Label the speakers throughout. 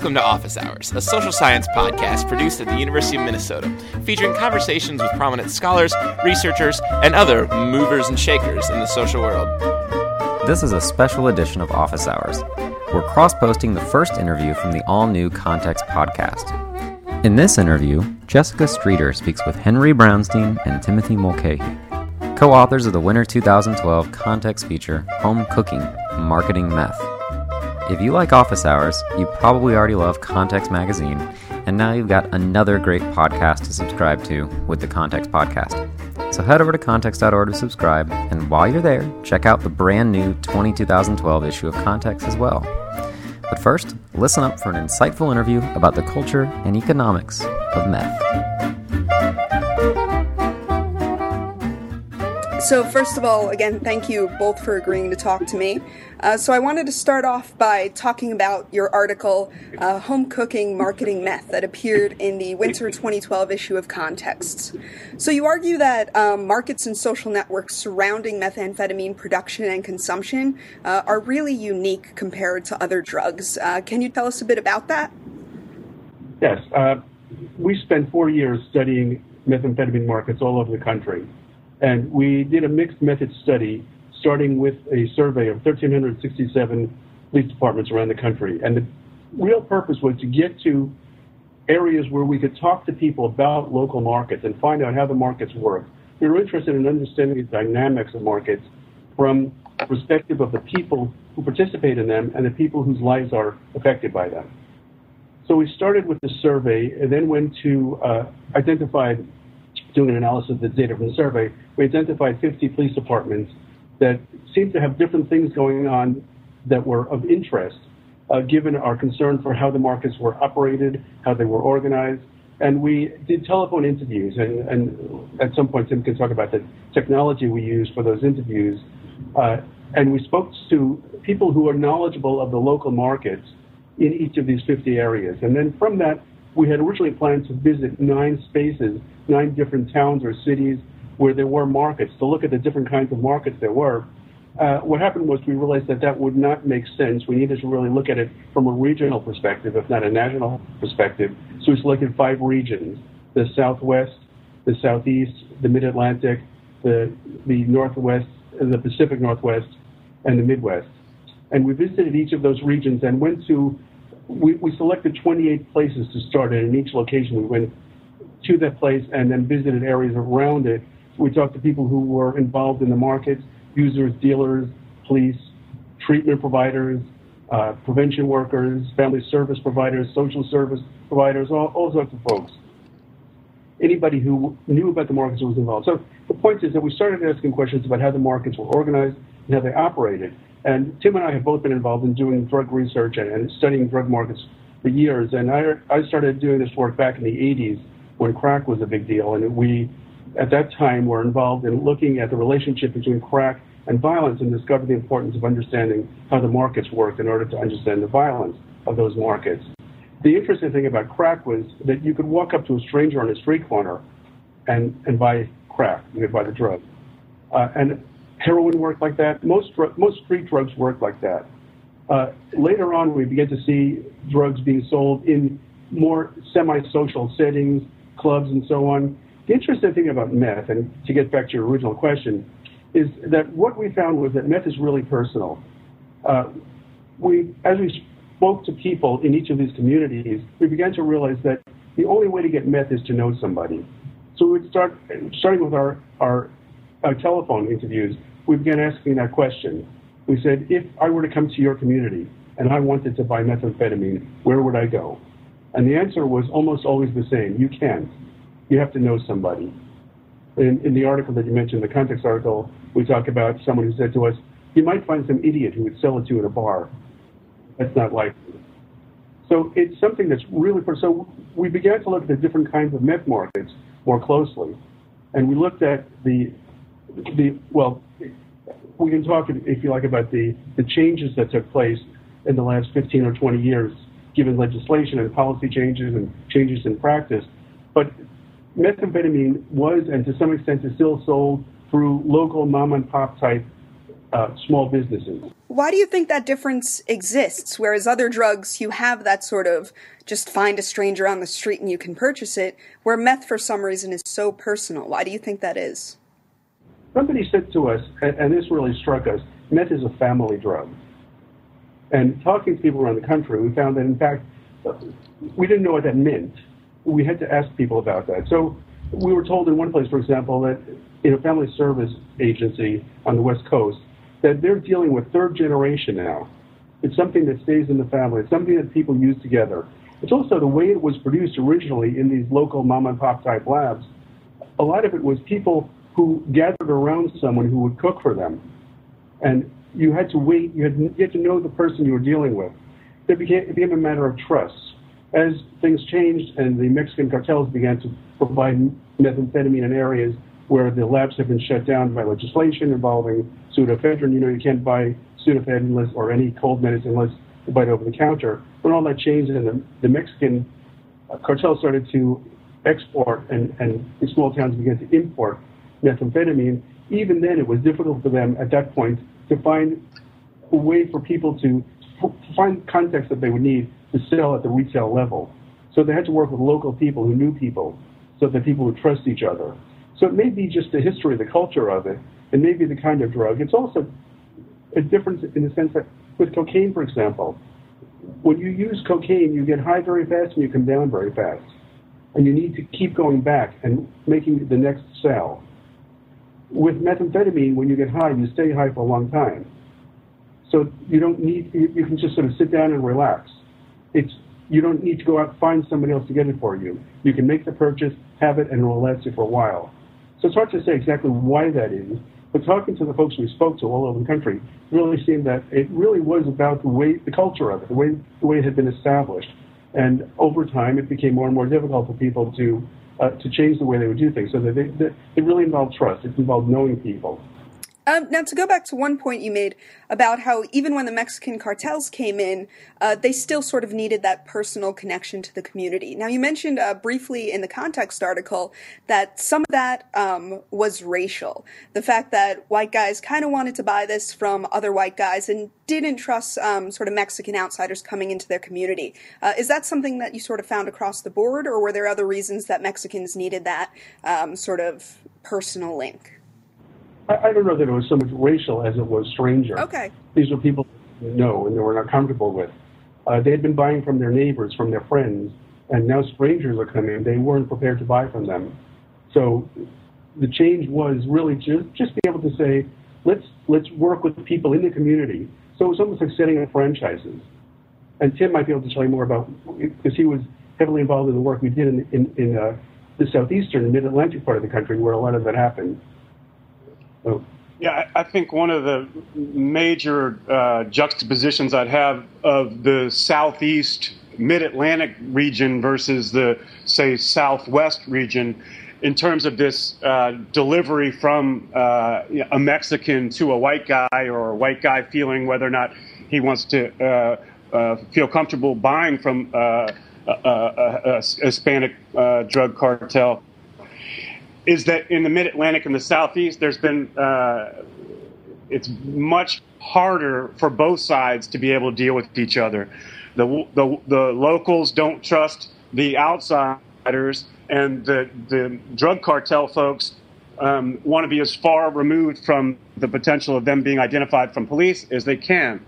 Speaker 1: Welcome to Office Hours, a social science podcast produced at the University of Minnesota, featuring conversations with prominent scholars, researchers, and other movers and shakers in the social world.
Speaker 2: This is a special edition of Office Hours. We're cross posting the first interview from the all new Contexts podcast. In this interview, Jessica Streeter speaks with Henry Brownstein and Timothy Mulcahy, co authors of the Winter 2012 Contexts feature Home Cooking Marketing Meth. If you like office hours, you probably already love Contexts Magazine, and now you've got another great podcast to subscribe to with the Contexts Podcast. So head over to contexts.org to subscribe, and while you're there, check out the brand new 20, 2012 issue of Contexts as well. But first, listen up for an insightful interview about the culture and economics of meth.
Speaker 3: So, first of all, again, thank you both for agreeing to talk to me. Uh, so, I wanted to start off by talking about your article, uh, Home Cooking Marketing Meth, that appeared in the winter 2012 issue of Contexts. So, you argue that um, markets and social networks surrounding methamphetamine production and consumption uh, are really unique compared to other drugs. Uh, can you tell us a bit about that?
Speaker 4: Yes. Uh, we spent four years studying methamphetamine markets all over the country. And we did a mixed method study starting with a survey of 1,367 police departments around the country. And the real purpose was to get to areas where we could talk to people about local markets and find out how the markets work. We were interested in understanding the dynamics of markets from the perspective of the people who participate in them and the people whose lives are affected by them. So we started with the survey and then went to uh, doing an analysis of the data from the survey, we identified 50 police departments that seemed to have different things going on that were of interest, uh, given our concern for how the markets were operated, how they were organized. And we did telephone interviews, and, and at some point Tim can talk about the technology we used for those interviews. Uh, and we spoke to people who are knowledgeable of the local markets in each of these 50 areas. And then from that, we had originally planned to visit nine spaces nine different towns or cities where there were markets to look at the different kinds of markets there were. Uh, what happened was we realized that that would not make sense. We needed to really look at it from a regional perspective, if not a national perspective. So we selected five regions the Southwest, the Southeast, the Mid Atlantic, the, the Northwest, the Pacific Northwest, and the Midwest. And we visited each of those regions and went to, we, we selected 28 places to start, and in each location we went to that place and then visited areas around it. We talked to people who were involved in the markets, users, dealers, police, treatment providers, uh, prevention workers, family service providers, social service providers, all, all sorts of folks. Anybody who knew about the markets was involved. So the point is that we started asking questions about how the markets were organized and how they operated. And Tim and I have both been involved in doing drug research and, and studying drug markets for years. And I, I started doing this work back in the 80s when crack was a big deal. And we, at that time, were involved in looking at the relationship between crack and violence and discovered the importance of understanding how the markets worked in order to understand the violence of those markets. The interesting thing about crack was that you could walk up to a stranger on a street corner and, and buy crack, you could buy the drug. Uh, and heroin worked like that. Most, most street drugs worked like that. Uh, later on, we began to see drugs being sold in more semi-social settings, clubs and so on. The interesting thing about meth, and to get back to your original question, is that what we found was that meth is really personal. Uh, we, as we spoke to people in each of these communities, we began to realize that the only way to get meth is to know somebody. So we would start, starting with our, our, our telephone interviews, we began asking that question. We said, if I were to come to your community and I wanted to buy methamphetamine, where would I go? And the answer was almost always the same. You can't. You have to know somebody. In, in the article that you mentioned, the context article, we talk about someone who said to us, you might find some idiot who would sell it to you at a bar. That's not likely. So it's something that's really, so we began to look at the different kinds of meth markets more closely. And we looked at the, the well, we can talk, if you like, about the, the changes that took place in the last 15 or 20 years given legislation and policy changes and changes in practice. But methamphetamine was, and to some extent is still sold through local mom and pop type uh, small businesses.
Speaker 3: Why do you think that difference exists? Whereas other drugs, you have that sort of just find a stranger on the street and you can purchase it, where meth, for some reason, is so personal. Why do you think that is?
Speaker 4: Somebody said to us, and this really struck us meth is a family drug. And talking to people around the country, we found that, in fact, we didn't know what that meant. We had to ask people about that. So we were told in one place, for example, that in a family service agency on the West Coast, that they're dealing with third generation now. It's something that stays in the family. It's something that people use together. It's also the way it was produced originally in these local mom and pop type labs. A lot of it was people who gathered around someone who would cook for them. And you had to wait, you had, you had to know the person you were dealing with. It became, it became a matter of trust. As things changed and the Mexican cartels began to provide methamphetamine in areas where the labs have been shut down by legislation involving pseudoephedrine. You know, you can't buy pseudoephedrine unless, or any cold medicine unless you buy it over the counter. When all that changed and the, the Mexican uh, cartel started to export and, and small towns began to import methamphetamine, even then it was difficult for them at that point to find a way for people to find context that they would need to sell at the retail level. So they had to work with local people who knew people so that people would trust each other. So it may be just the history, the culture of it, and maybe the kind of drug. It's also a difference in the sense that with cocaine, for example, when you use cocaine, you get high very fast and you come down very fast. And you need to keep going back and making the next sale. With methamphetamine, when you get high, you stay high for a long time. So you don't need, you, you can just sort of sit down and relax. It's, you don't need to go out and find somebody else to get it for you. You can make the purchase, have it, and it will last you for a while. So it's hard to say exactly why that is, but talking to the folks we spoke to all over the country, really seemed that it really was about the way, the culture of it, the way, the way it had been established. And over time, it became more and more difficult for people to uh, to change the way they would do things. So that they, they, it really involved trust. It involved knowing people.
Speaker 3: Um, now, to go back to one point you made about how even when the Mexican cartels came in, uh, they still sort of needed that personal connection to the community. Now, you mentioned uh, briefly in the context article that some of that um, was racial. The fact that white guys kind of wanted to buy this from other white guys and didn't trust um, sort of Mexican outsiders coming into their community. Uh, is that something that you sort of found across the board, or were there other reasons that Mexicans needed that um, sort of personal link?
Speaker 4: I, I don't know that it was so much racial as it was stranger.
Speaker 3: Okay.
Speaker 4: These were people they know and they were not comfortable with. Uh, they had been buying from their neighbors, from their friends, and now strangers are coming. They weren't prepared to buy from them. So the change was really just just be able to say, let's let's work with people in the community. So it was almost like setting up franchises. And Tim might be able to tell you more about because he was heavily involved in the work we did in in, in uh, the southeastern mid Atlantic part of the country where a lot of that happened.
Speaker 5: Yeah, I think one of the major uh, juxtapositions I'd have of the southeast mid Atlantic region versus the, say, southwest region in terms of this uh, delivery from uh, a Mexican to a white guy or a white guy feeling whether or not he wants to uh, uh, feel comfortable buying from uh, a, a, a, Hispanic drug cartel is that in the Mid Atlantic and the Southeast, there's been uh, it's much harder for both sides to be able to deal with each other. The the, the locals don't trust the outsiders, and the the drug cartel folks um, want to be as far removed from the potential of them being identified from police as they can.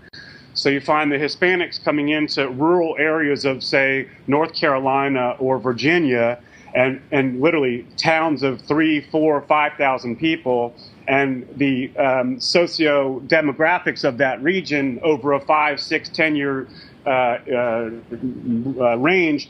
Speaker 5: So you find the Hispanics coming into rural areas of, say, North Carolina or Virginia and, and literally towns of three, four, five thousand people, and the um, socio demographics of that region over a five, six, ten year uh, uh, uh, range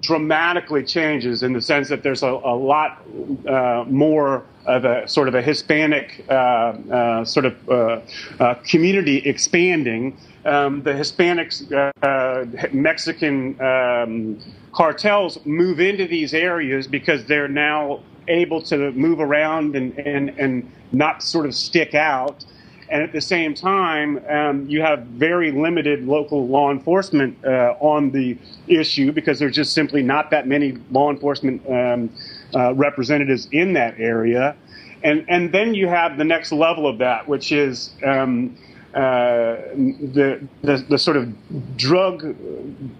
Speaker 5: dramatically changes in the sense that there's a, a lot uh, more of a sort of a Hispanic uh, uh, sort of uh, uh, community expanding. Um, the Hispanics, uh, Mexican um, cartels move into these areas because they're now able to move around and, and, and not sort of stick out. And at the same time, um, you have very limited local law enforcement uh, on the issue because there's just simply not that many law enforcement um, uh, representatives in that area. And, and then you have the next level of that, which is um, uh, the, the, the sort of drug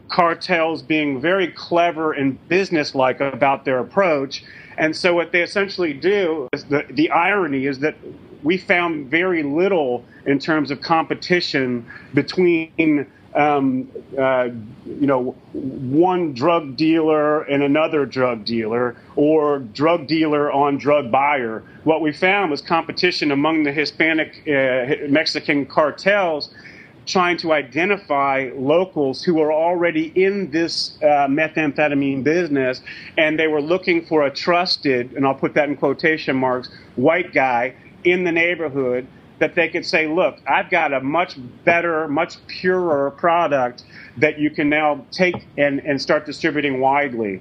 Speaker 5: cartels being very clever and businesslike about their approach. And so what they essentially do is the, the irony is that we found very little in terms of competition between um, uh, you know, one drug dealer and another drug dealer, or drug dealer on drug buyer. What we found was competition among the Hispanic uh, Mexican cartels trying to identify locals who are already in this uh, methamphetamine business, and they were looking for a trusted, and I'll put that in quotation marks, white guy in the neighborhood that they could say, look, I've got a much better, much purer product that you can now take and, and start distributing widely.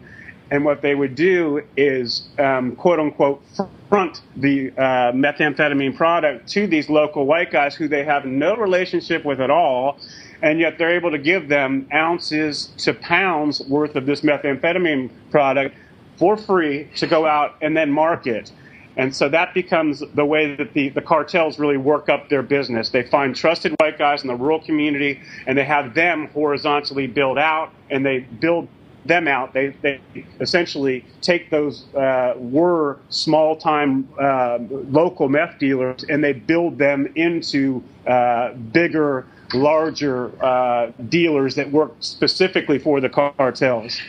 Speaker 5: And what they would do is, um, quote unquote, front the uh, methamphetamine product to these local white guys who they have no relationship with at all. And yet they're able to give them ounces to pounds worth of this methamphetamine product for free to go out and then market. And so that becomes the way that the, the cartels really work up their business. They find trusted white guys in the rural community and they have them horizontally build out and they build them out. They, they essentially take those uh, were small time uh, local meth dealers and they build them into uh, bigger, larger uh, dealers that work specifically for the cartels.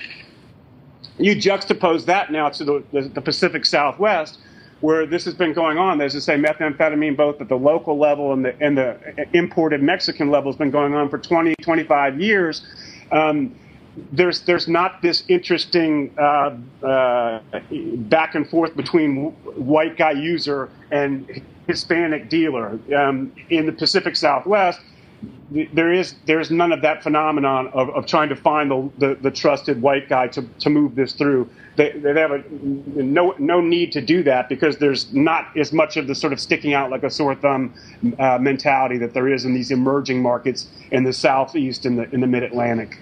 Speaker 5: You juxtapose that now to the, the, the Pacific Southwest where this has been going on. There's, to say, methamphetamine both at the local level and the, and the imported Mexican level has been going on for 20, 25 years. Um, there's there's not this interesting uh, uh, back and forth between white guy user and Hispanic dealer um, in the Pacific Southwest there is there's none of that phenomenon of, of trying to find the, the, the, trusted white guy to, to move this through. They, they have a, no no need to do that because there's not as much of the sort of sticking out like a sore thumb uh, mentality that there is in these emerging markets in the southeast and the in the mid Atlantic.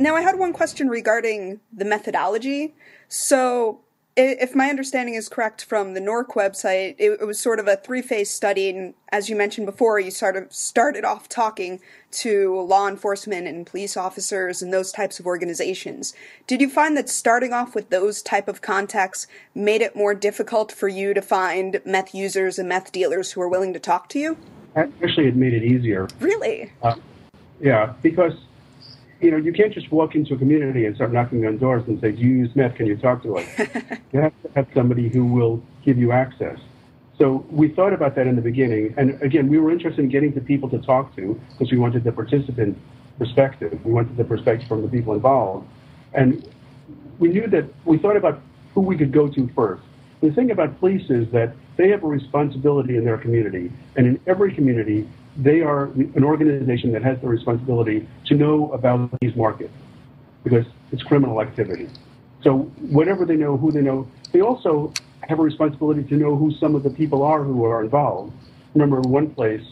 Speaker 3: Now, I had one question regarding the methodology. So, if my understanding is correct from the NORC website, it, it was sort of a three phase study. And as you mentioned before, you sort of started off talking to law enforcement and police officers and those types of organizations. Did you find that starting off with those type of contacts made it more difficult for you to find meth users and meth dealers who are willing to talk to you?
Speaker 4: Actually, it made it easier.
Speaker 3: Really?
Speaker 4: Uh, yeah, because you know, you can't just walk into a community and start knocking on doors and say, "Do you use meth? Can you talk to us?" you have to have somebody who will give you access. So we thought about that in the beginning, and again, we were interested in getting the people to talk to because we wanted the participant perspective. We wanted the perspective from the people involved, and we knew that we thought about who we could go to first. The thing about police is that they have a responsibility in their community, and in every community, they are an organization that has the responsibility to know about these markets because it's criminal activity. So whatever they know, who they know, they also have a responsibility to know who some of the people are who are involved. Remember one place,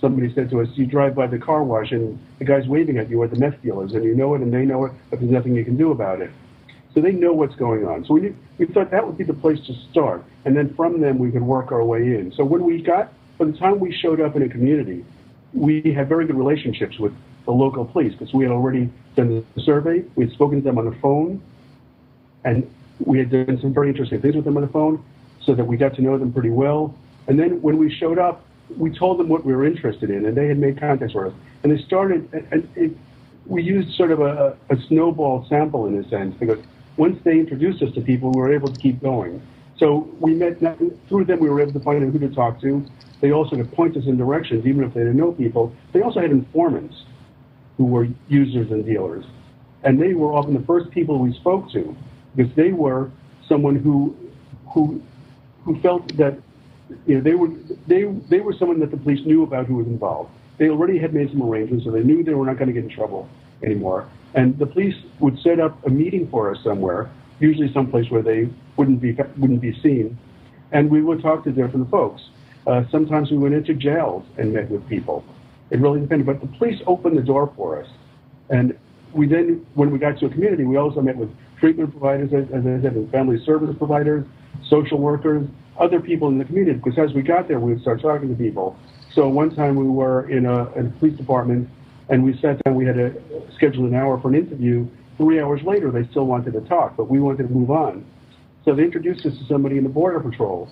Speaker 4: somebody said to us, you drive by the car wash and the guy's waving at you at the meth dealers and you know it and they know it, but there's nothing you can do about it. So they know what's going on. So we, we thought that would be the place to start. And then from them, we could work our way in. So when we got, by the time we showed up in a community, we had very good relationships with the local police because we had already done the survey. We had spoken to them on the phone, and we had done some very interesting things with them on the phone so that we got to know them pretty well. And then when we showed up, we told them what we were interested in, and they had made contacts with us. And they started, and it, we used sort of a, a snowball sample in a sense because once they introduced us to people, we were able to keep going. So we met through them. We were able to find out who to talk to. They also could point us in directions, even if they didn't know people. They also had informants who were users and dealers, and they were often the first people we spoke to because they were someone who who who felt that you know they were they they were someone that the police knew about who was involved. They already had made some arrangements, so they knew they were not going to get in trouble anymore. And the police would set up a meeting for us somewhere, usually someplace where they wouldn't be wouldn't be seen, and we would talk to different folks. Uh, sometimes we went into jails and met with people. It really depended, but the police opened the door for us, and we then, when we got to a community, we also met with treatment providers, as, I said, and family service providers, social workers, other people in the community. Because as we got there, we would start talking to people, So one time we were in a, in a police department and we sat down, we had to schedule an hour for an interview. Three hours later, they still wanted to talk, but we wanted to move on. So they introduced us to somebody in the Border Patrol.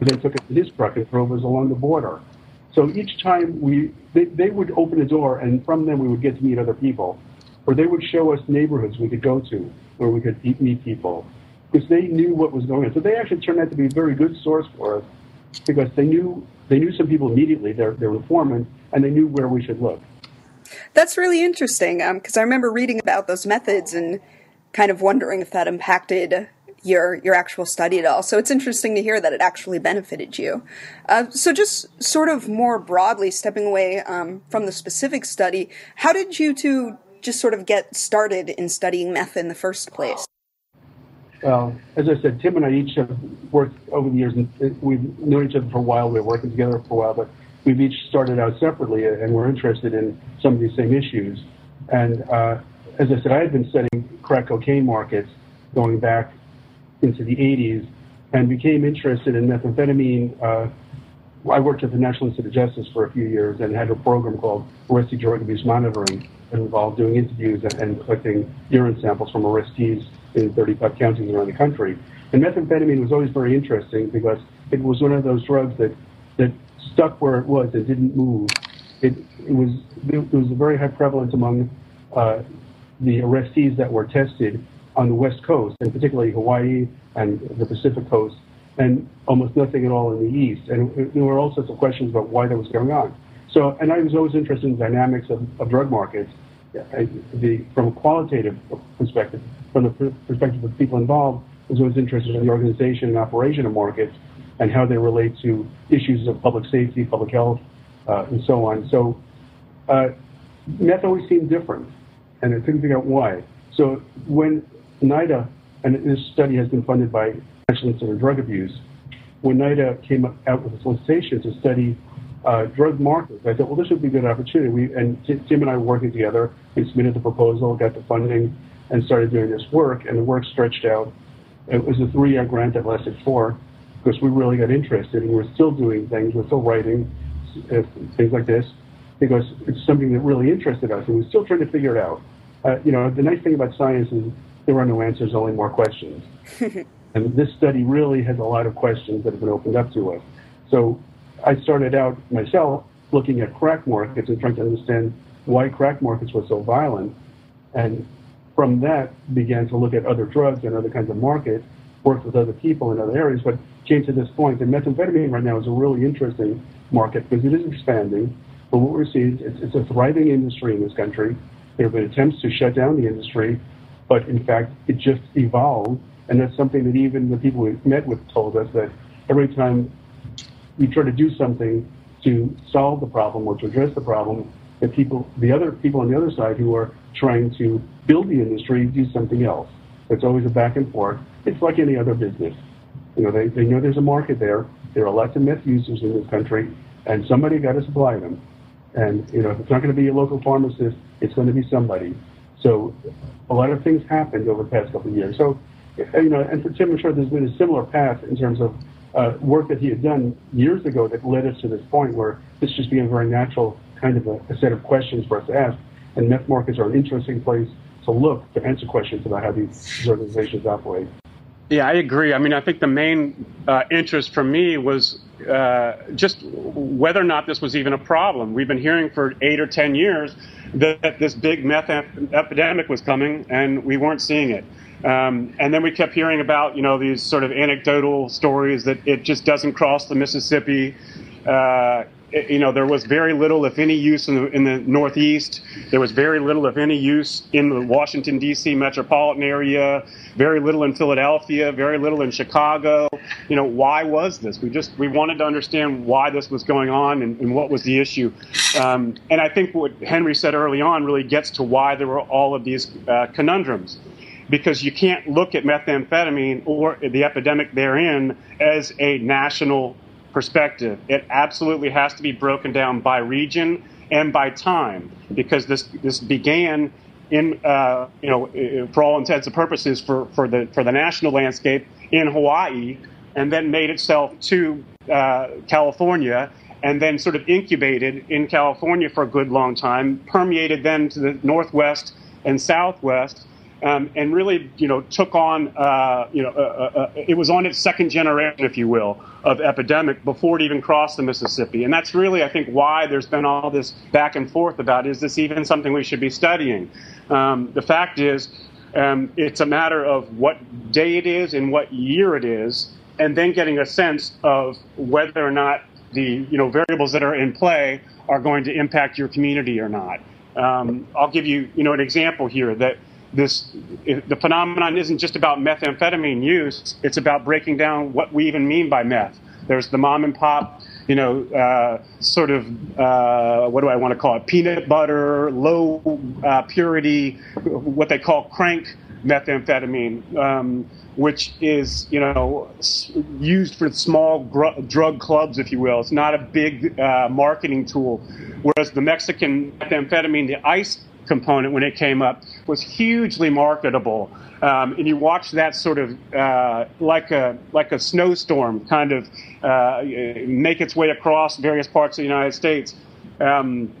Speaker 4: They took us to his truck and drove us along the border. So each time we, they, they would open a door, and from them we would get to meet other people, or they would show us neighborhoods we could go to where we could meet people, because they knew what was going on. So they actually turned out to be a very good source for us, because they knew they knew some people immediately, their their informant, and they knew where we should look.
Speaker 3: That's really interesting because um, I remember reading about those methods and kind of wondering if that impacted your your actual study at all. So it's interesting to hear that it actually benefited you. Uh, so just sort of more broadly, stepping away um, from the specific study, how did you two just sort of get started in studying meth in the first place?
Speaker 4: Well, as I said, Tim and I each have worked over the years, and we've known each other for a while. We've been working together for a while, but we've each started out separately, and we're interested in some of these same issues. And uh, as I said, I had been studying crack cocaine markets going back into the 80s and became interested in methamphetamine. Uh, I worked at the National Institute of Justice for a few years and had a program called Arrestee Drug Abuse Monitoring that involved doing interviews and, and collecting urine samples from arrestees in 35 counties around the country. And methamphetamine was always very interesting because it was one of those drugs that, that stuck where it was and didn't move. It, it was it was a very high prevalence among uh, the arrestees that were tested on the West Coast, and particularly Hawaii and the Pacific Coast, and almost nothing at all in the East. And there were all sorts of questions about why that was going on. So, and I was always interested in dynamics of, of drug markets, I, the, from a qualitative perspective, from the perspective of people involved, I was always interested in the organization and operation of markets and how they relate to issues of public safety, public health, uh, and so on. So, uh, meth always seemed different, and I couldn't figure out why. So when NIDA, and this study has been funded by National Institute of Drug Abuse, when NIDA came out with a solicitation to study uh, drug markets, I thought, well, this would be a good opportunity. We, and Tim and I were working together. We submitted the proposal, got the funding, and started doing this work. And the work stretched out. It was a three-year grant that lasted four, because we really got interested, and we're still doing things. We're still writing uh, things like this because it's something that really interested us, and we're still trying to figure it out. Uh, you know, the nice thing about science is there are no answers, only more questions. and this study really has a lot of questions that have been opened up to us. So I started out myself looking at crack markets and trying to understand why crack markets were so violent. And from that began to look at other drugs and other kinds of markets, worked with other people in other areas, but came to this point. And methamphetamine right now is a really interesting market because it is expanding. But what we're seeing, is it's a thriving industry in this country. There have been attempts to shut down the industry, but in fact, it just evolved. And that's something that even the people we met with told us that every time we try to do something to solve the problem or to address the problem, the people, the other people on the other side who are trying to build the industry do something else. It's always a back and forth. It's like any other business. You know, they, they know there's a market there. There are lots of meth users in this country, and somebody got to supply them. And you know, if it's not going to be a local pharmacist, it's going to be somebody. So a lot of things happened over the past couple of years. So, you know, and for Tim, I'm sure there's been a similar path in terms of uh, work that he had done years ago that led us to this point where this just became a very natural kind of a, a set of questions for us to ask. And meth markets are an interesting place to look to answer questions about how these organizations operate.
Speaker 5: Yeah, I agree. I mean, I think the main uh, interest for me was uh, just whether or not this was even a problem. We've been hearing for eight or ten years that this big meth ep- epidemic was coming, and we weren't seeing it. Um, and then we kept hearing about, you know, these sort of anecdotal stories that it just doesn't cross the Mississippi. Uh, you know, there was very little, if any, use in the, in the Northeast. There was very little, if any, use in the Washington, D.C. metropolitan area, very little in Philadelphia, very little in Chicago. You know, why was this? We just, we wanted to understand why this was going on and, and what was the issue. Um, and I think what Henry said early on really gets to why there were all of these uh, conundrums because you can't look at methamphetamine or the epidemic therein as a national perspective. It absolutely has to be broken down by region and by time because this this began in uh, you know for all intents and purposes for, for the for the national landscape in Hawaii and then made itself to uh, California and then sort of incubated in California for a good long time, permeated then to the northwest and southwest, um, and really, you know, took on, uh, you know, uh, uh, uh, it was on its second generation, if you will, of epidemic before it even crossed the Mississippi. And that's really, I think, why there's been all this back and forth about is this even something we should be studying? Um, the fact is, um, it's a matter of what day it is and what year it is, and then getting a sense of whether or not the you know variables that are in play are going to impact your community or not. Um, I'll give you you know an example here that this the phenomenon isn't just about methamphetamine use; it's about breaking down what we even mean by meth. There's the mom and pop, you know, uh, sort of uh, what do I want to call it? Peanut butter, low uh, purity, what they call crank methamphetamine. Um, which is you know used for small gr- drug clubs, if you will. It's not a big uh, marketing tool. Whereas the Mexican methamphetamine, the ice component when it came up was hugely marketable. Um, and you watch that sort of uh, like a like a snowstorm kind of uh, make its way across various parts of the United States. Um,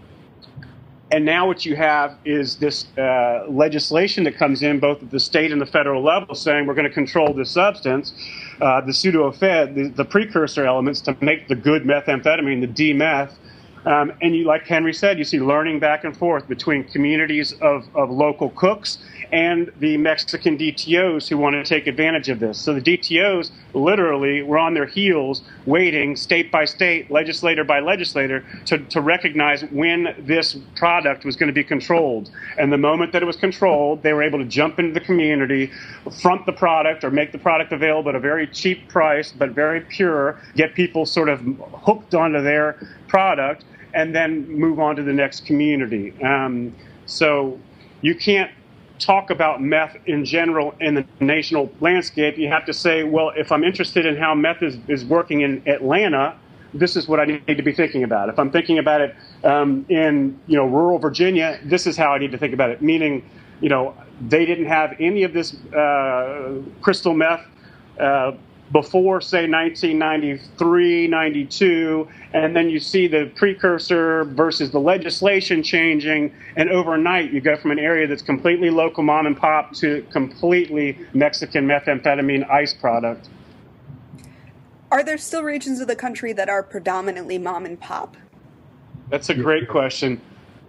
Speaker 5: and now what you have is this uh, legislation that comes in both at the state and the federal level saying we're going to control this substance, uh, the pseudoephedrine, the, the precursor elements to make the good methamphetamine, the D-meth, um, and you, like Henry said, you see learning back and forth between communities of, of local cooks and the Mexican DTOs who want to take advantage of this. So the DTOs literally were on their heels waiting state by state, legislator by legislator to, to recognize when this product was going to be controlled. And the moment that it was controlled, they were able to jump into the community, front the product or make the product available at a very cheap price, but very pure, get people sort of hooked onto their product and then move on to the next community. Um, so you can't talk about meth in general in the national landscape. You have to say, well, if I'm interested in how meth is, is working in Atlanta, this is what I need to be thinking about. If I'm thinking about it um, in you know rural Virginia, this is how I need to think about it. Meaning, you know, they didn't have any of this uh, crystal meth uh, before, say, 1993, 92, and then you see the precursor versus the legislation changing, and overnight you go from an area that's completely local mom and pop to completely Mexican methamphetamine ice product.
Speaker 3: Are there still regions of the country that are predominantly mom and pop?
Speaker 5: That's a great question.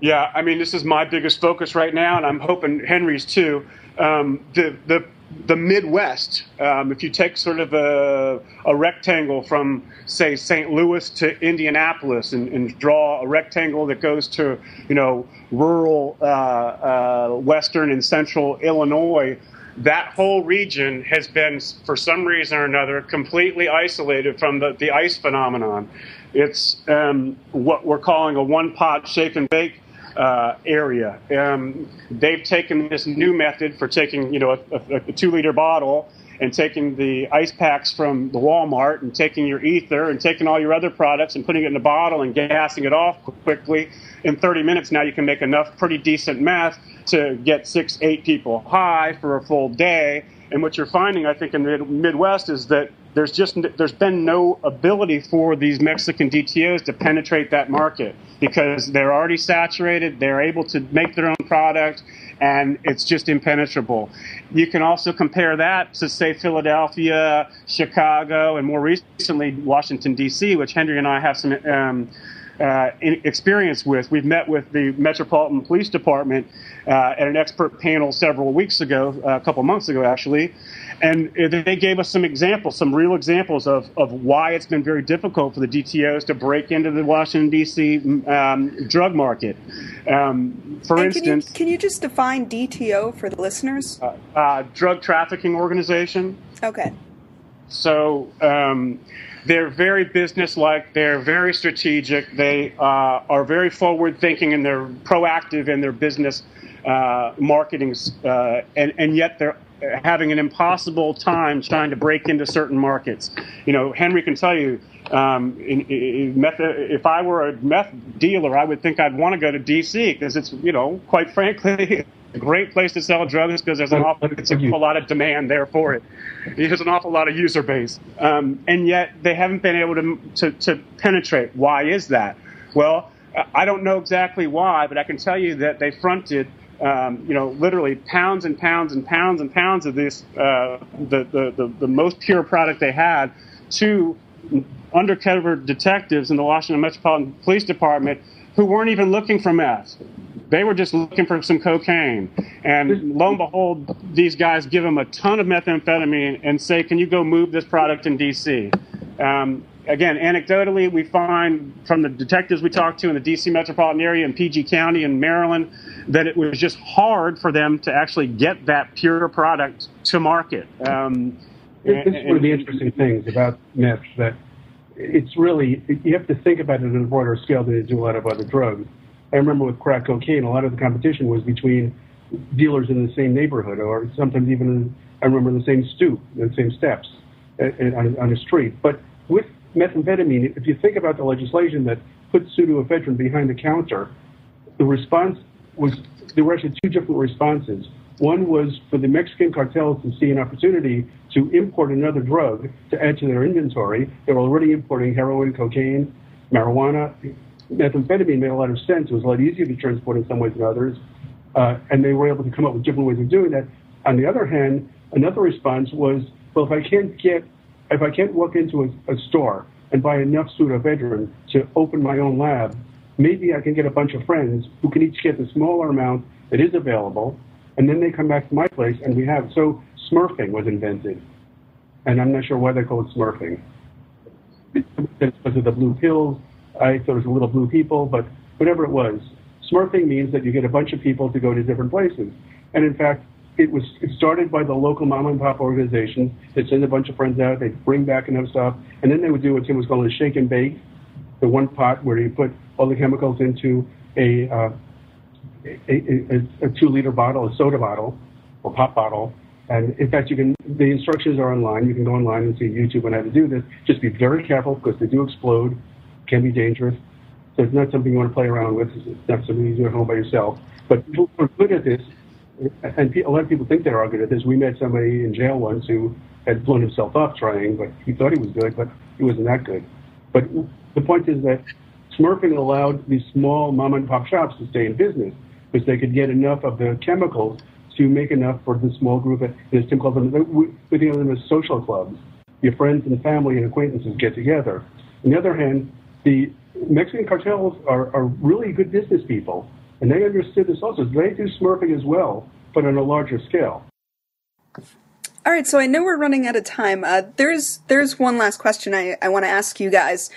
Speaker 5: Yeah, I mean, this is my biggest focus right now, and I'm hoping Henry's too. Um, the the the Midwest, um, if you take sort of a, a, rectangle from, say, St. Louis to Indianapolis and, and, draw a rectangle that goes to, you know, rural uh, uh, western and central Illinois, that whole region has been, for some reason or another, completely isolated from the, the ice phenomenon. It's um, what we're calling a one pot shake and bake uh, area. Um, they've taken this new method for taking, you know, a, a, a two liter bottle and taking the ice packs from the Walmart and taking your ether and taking all your other products and putting it in a bottle and gassing it off quickly. In 30 minutes now, you can make enough pretty decent meth to get six, eight people high for a full day. And what you're finding, I think, in the Midwest is that there's just there's been no ability for these Mexican DTOs to penetrate that market because they're already saturated. They're able to make their own product, and it's just impenetrable. You can also compare that to say Philadelphia, Chicago, and more recently Washington D.C., which Henry and I have some. Um, uh, experience with. We've met with the Metropolitan Police Department uh, at an expert panel several weeks ago, uh, a couple months ago actually, and they gave us some examples, some real examples of, of why it's been very difficult for the DTOs to break into the Washington, D.C. Um, drug market. Um, for
Speaker 3: and
Speaker 5: instance,
Speaker 3: can you, can you, just define DTO for the listeners?
Speaker 5: Uh, uh, drug trafficking organization.
Speaker 3: Okay.
Speaker 5: So um, they're very businesslike. They're very strategic. They uh, are very forward thinking and they're proactive in their business uh, marketing, uh, and, and yet they're having an impossible time trying to break into certain markets. You know, Henry can tell you, um, in, in meth, if I were a meth dealer, I would think I'd want to go to D.C. because it's, you know, quite frankly, great place to sell drugs because there's an awful, a lot of demand there for it. There's an awful lot of user base, um, and yet they haven't been able to, to, to penetrate. Why is that? Well, I don't know exactly why, but I can tell you that they fronted um, you know, literally pounds and pounds and pounds and pounds of this, uh, the, the, the, the, most pure product they had to undercover detectives in the Washington Metropolitan Police Department who weren't even looking for meth. They were just looking for some cocaine. And lo and behold, these guys give them a ton of methamphetamine and say, Can you go move this product in D.C.? Um, again, anecdotally, we find from the detectives we talked to in the D.C. metropolitan area and PG County in Maryland that it was just hard for them to actually get that pure product to market. Um,
Speaker 4: this is one of the interesting things about meth that it's really you have to think about it on a broader scale than you do a lot of other drugs. I remember with crack cocaine, a lot of the competition was between dealers in the same neighborhood, or sometimes even I remember the same stoop, the same steps uh, uh, on, on a street. But with methamphetamine, if you think about the legislation that put pseudoephedrine behind the counter, the response was there were actually two different responses. One was for the Mexican cartels to see an opportunity to import another drug to add to their inventory. They were already importing heroin, cocaine, marijuana. Methamphetamine made a lot of sense. It was a lot easier to transport in some ways than others. Uh, and they were able to come up with different ways of doing that. On the other hand, another response was, well, if I can't get, if I can't walk into a, a store and buy enough pseudoephedrine to open my own lab, maybe I can get a bunch of friends who can each get the smaller amount that is available, and then they come back to my place and we have. So smurfing was invented, and I'm not sure why they call it smurfing. It's because of the blue pills. I thought it was a little blue people, but whatever it was, smurfing means that you get a bunch of people to go to different places. And in fact, it was it started by the local mom and pop organizations. They'd send a bunch of friends out, they'd bring back enough stuff, and then they would do what Tim was calling a shake and bake, the one pot where you put all the chemicals into a, uh, a, a, a two liter bottle, a soda bottle, or pop bottle. And in fact, you can, the instructions are online. You can go online and see YouTube on how to do this. Just be very careful because they do explode, can be dangerous. So it's not something you want to play around with. It's not something you do at home by yourself. But people who are good at this, and a lot of people think they are good at this. We met somebody in jail once who had blown himself up trying, but he thought he was good, but he wasn't that good. But the point is that Smurfing allowed these small mom and pop shops to stay in business because they could get enough of the chemicals to make enough for the small group. As Tim calls them, we think of them as social clubs. Your friends and family and acquaintances get together. On the other hand, the Mexican cartels are, are really good business people, and they understood this also. They do smurfing as well, but on a larger scale.
Speaker 3: All right, so I know we're running out of time. Uh, there's there's one last question I, I want to ask you guys.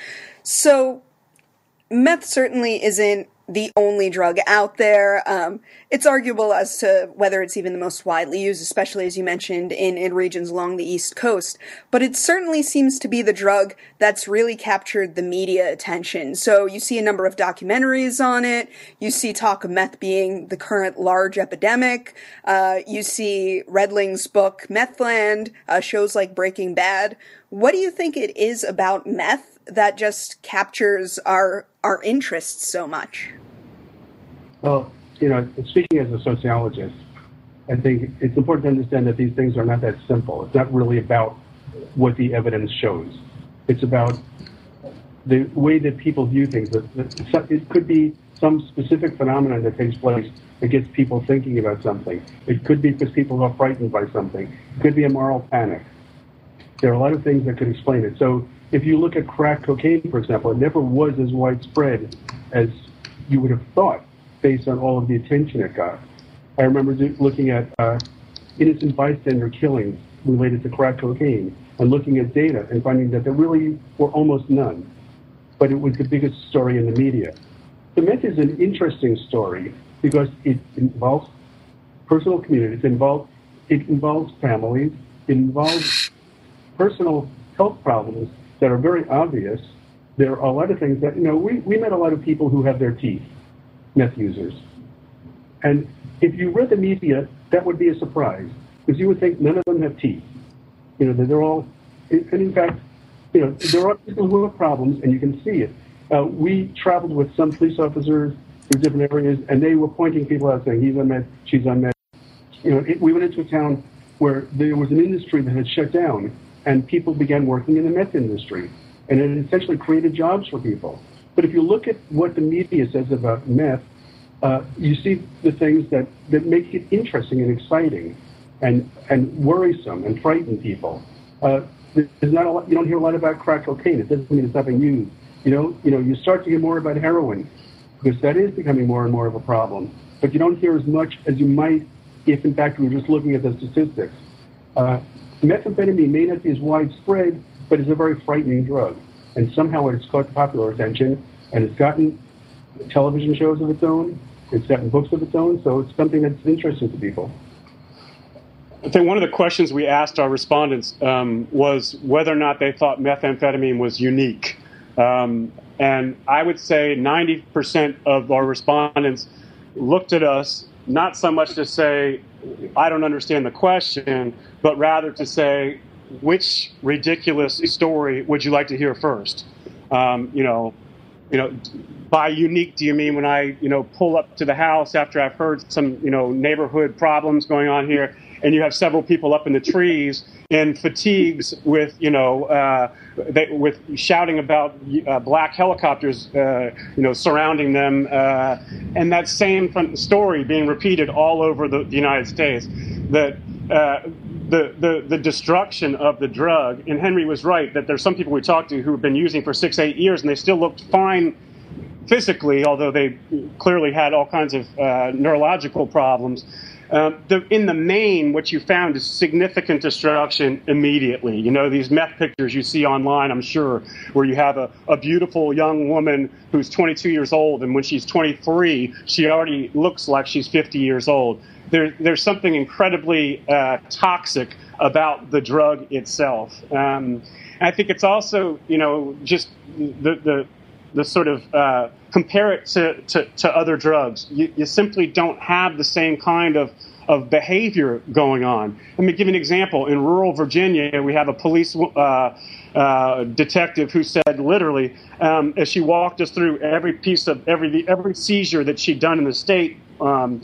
Speaker 3: So meth certainly isn't the only drug out there. Um, it's arguable as to whether it's even the most widely used, especially as you mentioned in, in regions along the East Coast. But it certainly seems to be the drug that's really captured the media attention. So you see a number of documentaries on it. You see talk of meth being the current large epidemic. Uh, you see Reding's book Methland, uh, shows like Breaking Bad. What do you think it is about meth that just captures our our interests so much?
Speaker 4: Well, you know, speaking as a sociologist, I think it's important to understand that these things are not that simple. It's not really about what the evidence shows. It's about the way that people view things. It could be some specific phenomenon that takes place that gets people thinking about something. It could be because people are frightened by something. It could be a moral panic. There are a lot of things that could explain it. So if you look at crack cocaine, for example, it never was as widespread as you would have thought based on all of the attention it got. I remember looking at uh, innocent bystander killings related to crack cocaine and looking at data and finding that there really were almost none. But it was the biggest story in the media. The myth is an interesting story because it involves personal communities, it involves, it involves families, it involves personal health problems that are very obvious. There are a lot of things that, you know, we, we met a lot of people who have their teeth, meth users. And if you read the media, that would be a surprise because you would think none of them have teeth. You know, they're all, and in fact, you know, there are people who have problems and you can see it. Uh, we traveled with some police officers through different areas, and they were pointing people out saying, he's on meth, she's on meth. You know, it, we went into a town where there was an industry that had shut down, and people began working in the meth industry, and it essentially created jobs for people. But if you look at what the media says about meth, uh, you see the things that, that make it interesting and exciting and, and worrisome and frighten people. Uh, there's not a lot, you don't hear a lot about crack cocaine. It doesn't mean it's not being used. You know, you know, you start to hear more about heroin because that is becoming more and more of a problem. But you don't hear as much as you might if, in fact, we were just looking at the statistics. Uh, methamphetamine may not be as widespread, but it's a very frightening drug. And somehow it's caught popular attention, and it's gotten television shows of its own, it's gotten books of its own, so it's something that's interesting to people.
Speaker 5: I think one of the questions we asked our respondents um, was whether or not they thought methamphetamine was unique. Um, and I would say 90% of our respondents looked at us not so much to say, I don't understand the question, but rather to say, which ridiculous story would you like to hear first? Um, you know, you know, by unique, do you mean when I, you know, pull up to the house after I've heard some, you know, neighborhood problems going on here, and you have several people up in the trees in fatigues with, you know, uh, they, with shouting about uh, black helicopters, uh, you know, surrounding them, uh, and that same story being repeated all over the, the United States. That uh, the, the, the destruction of the drug, and Henry was right that there's some people we talked to who have been using for six, eight years, and they still looked fine physically, although they clearly had all kinds of uh, neurological problems. Um, the, in the main, what you found is significant destruction immediately. You know, these meth pictures you see online, I'm sure, where you have a, a beautiful young woman who's 22 years old, and when she's 23, she already looks like she's 50 years old. There, there's something incredibly uh, toxic about the drug itself. Um, I think it's also, you know, just the, the, the sort of uh, compare it to, to, to other drugs. You, you, simply don't have the same kind of, of behavior going on. Let me give an example. In rural Virginia, we have a police uh, uh, detective who said literally, um, as she walked us through every piece of every, every seizure that she'd done in the state, um,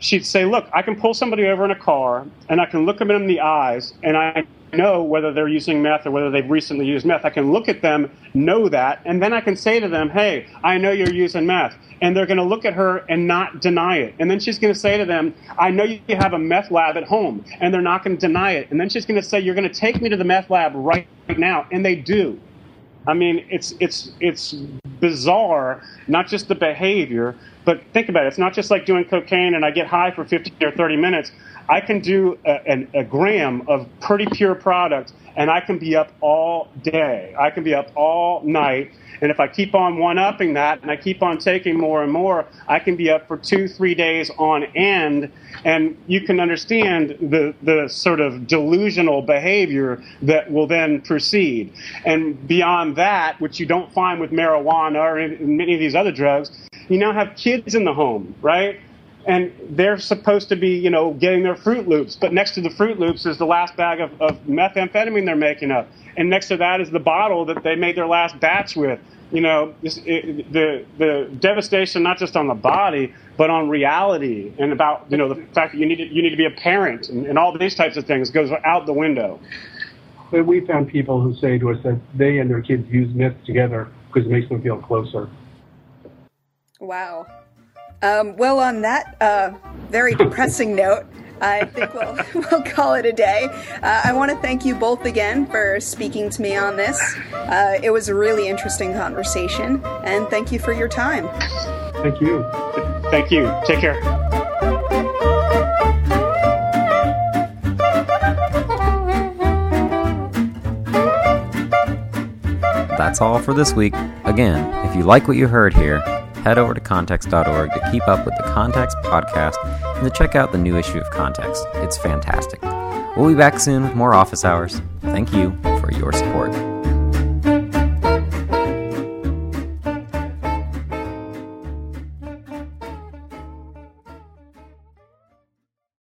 Speaker 5: she'd say, Look, I can pull somebody over in a car and I can look them in the eyes and I know whether they're using meth or whether they've recently used meth. I can look at them, know that, and then I can say to them, hey, I know you're using meth. And they're going to look at her and not deny it. And then she's going to say to them, I know you have a meth lab at home. And they're not going to deny it. And then she's going to say, you're going to take me to the meth lab right now. And they do. I mean, it's, it's, it's bizarre, not just the behavior, but think about it. It's not just like doing cocaine and I get high for 15 or 30 minutes. I can do a, a, gram of pretty pure product and I can be up all day. I can be up all night. And if I keep on one upping that and I keep on taking more and more, I can be up for two, three days on end. And you can understand the, the sort of delusional behavior that will then proceed. And beyond that, which you don't find with marijuana or many of these other drugs, you now have kids in the home, right? And they're supposed to be, you know, getting their Froot Loops. But next to the Froot Loops is the last bag of, of methamphetamine they're making up, and next to that is the bottle that they made their last batch with. You know, this, it, the the devastation not just on the body, but on reality, and about you know the fact that you need to, you need to be a parent, and, and all these types of things goes out the window.
Speaker 4: But we found people who say to us that they and their kids use meth together because it makes them feel closer.
Speaker 3: Wow. Um, well, on that uh, very depressing note, I think we'll, we'll call it a day. Uh, I want to thank you both again for speaking to me on this. Uh, it was a really interesting conversation, and thank you for your time.
Speaker 4: Thank you.
Speaker 5: Thank you. Take care.
Speaker 2: That's all for this week. Again, if you like what you heard here, head over to contexts.org to keep up with the Contexts podcast and to check out the new issue of Contexts. It's fantastic. We'll be back soon with more office hours. Thank you for your support.